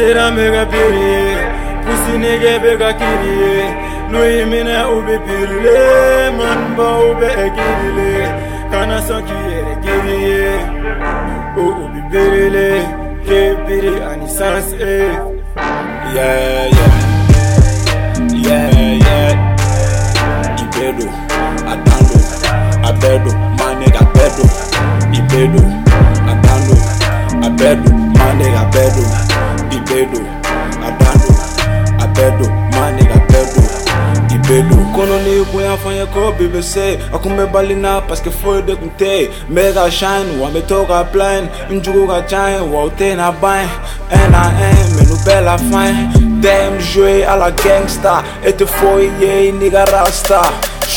Sera mega piri, pusi nege bega kiri Nui mine ube pirile, manba ube egirile Kana sanki ere giriye, o ube birile Ke biri anisans e, yeah yeah. Ibedo, Adando, Abedo, my nigga Bedo. Ibedo, Adando, Abedo, my nigga Bedo. Ibedo, Adando, Abedo, my nigga Bedo. Ibedo. Kono ni kuya fanya ko BBC Akume balina paske foi de kunte Mega shine wa me toka plain Njugu ka chine wa ute na bain N.A.M. menu bella fine Damn joué à la gangsta Et te foyer nigga rasta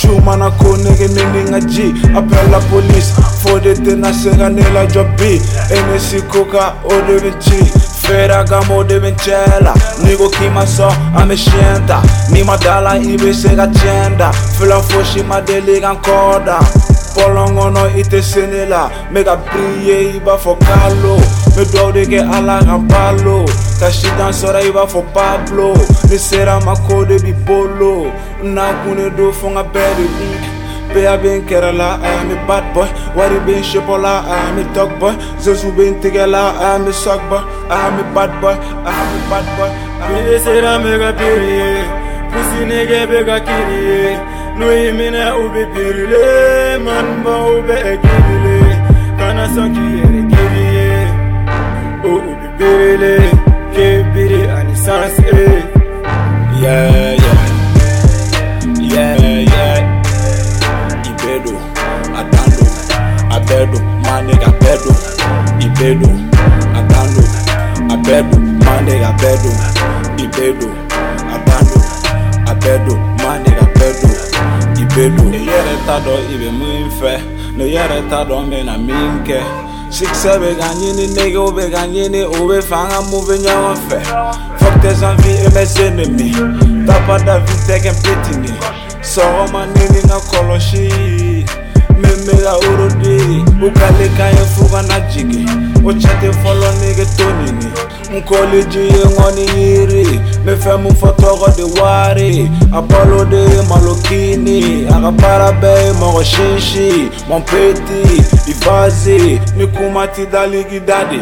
Shuma na ko nigga nini nga G. Appelle la police. Faut de te na sega nila jobi NSC koka o de vinci. Fera gamo de vincella Nigo kima so amescienta Ni madala ibe sega tienda Fila foshi ma madeliga ancora Polongono ite senela Mega brille iba fo kalo Me dɔw de ala ka balo ka sitan sɔrɔ i b'a fɔ pablo. Ni sera ma ko de bi bolo. N'a kun de do fo n ka bɛɛ de kun Bɛɛ bɛ n kɛrɛ la a y'a bad boy. Wari bɛ n la a y'a dog boy. Zezu bɛ n la a y'a mi suck boy I'm a y'a bad boy I'm a y'a bad boy a y'a mi Biri sera mega piri Pussy nigga bega kiri Noyemine ube perile Manba ube egibile Kanasan ki yere geriye O ube perile Kebiri anisans e Yeah yeah. Yeah yeah. Ibedo Adando Abedo Manega bedo Ibedo Adando Abedo Manega bedo Ibedo Adando Abedo Manega Ibedo. Ne yɛrɛ t'a dɔn i bɛ min fɛ ne yɛrɛ t'a dɔn n bɛna min kɛ Succès bɛ ka ɲini negew bɛ ka ɲini o bɛ fɛ an ka mun bɛ ɲɔgɔn fɛ Fuck tes envies et mes ennemis T'as pas d'avis t'es qu'un pétini Sɔgɔma ni ni n ka kɔlɔsi Min bɛ ka orodi u kale ka ye fo ka na jigin o cɛ tɛ fɔlɔ nege to nini n kɔliji ye ŋɔni yiri n bɛ fɛn mun fɔ tɔgɔ de wari a balo de ye malokini a ka baara bɛɛ ye mɔgɔ sinsi mon peti i vaze ni kuma ti daligi dade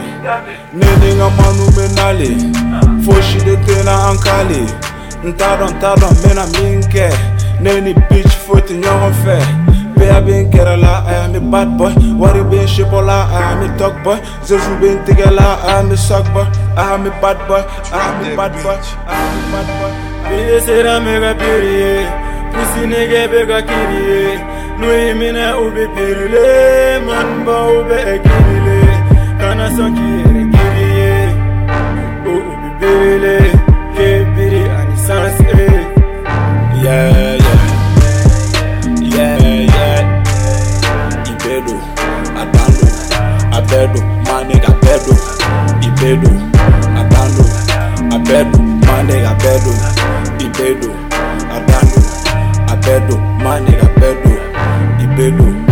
ne ni n ka manu bɛ nale fosi de tɛna an kale n t'a dɔn n t'a dɔn n bɛna min kɛ ne ni bitch foyi tɛ ɲɔgɔn fɛ Aya bin Kerala, aya mi bad boy. Wari bin Shibola, aya mi talk boy. Zezu bin Tigela, aya mi suck boy. Aya mi bad boy, aya mi bad boy Aya mi bad boy Pide sera mega piriye Pussy nigga bega kiriye. Nui mine ube pirile Manba ube ekirile. Kana son kiri kiriye Ube pirile. Abedo, my nigga Bedo. Ibedo, Adando, Abedo, my nigga Bedo. Ibedo, Adando, Abedo, my nigga Bedo. Ibedo.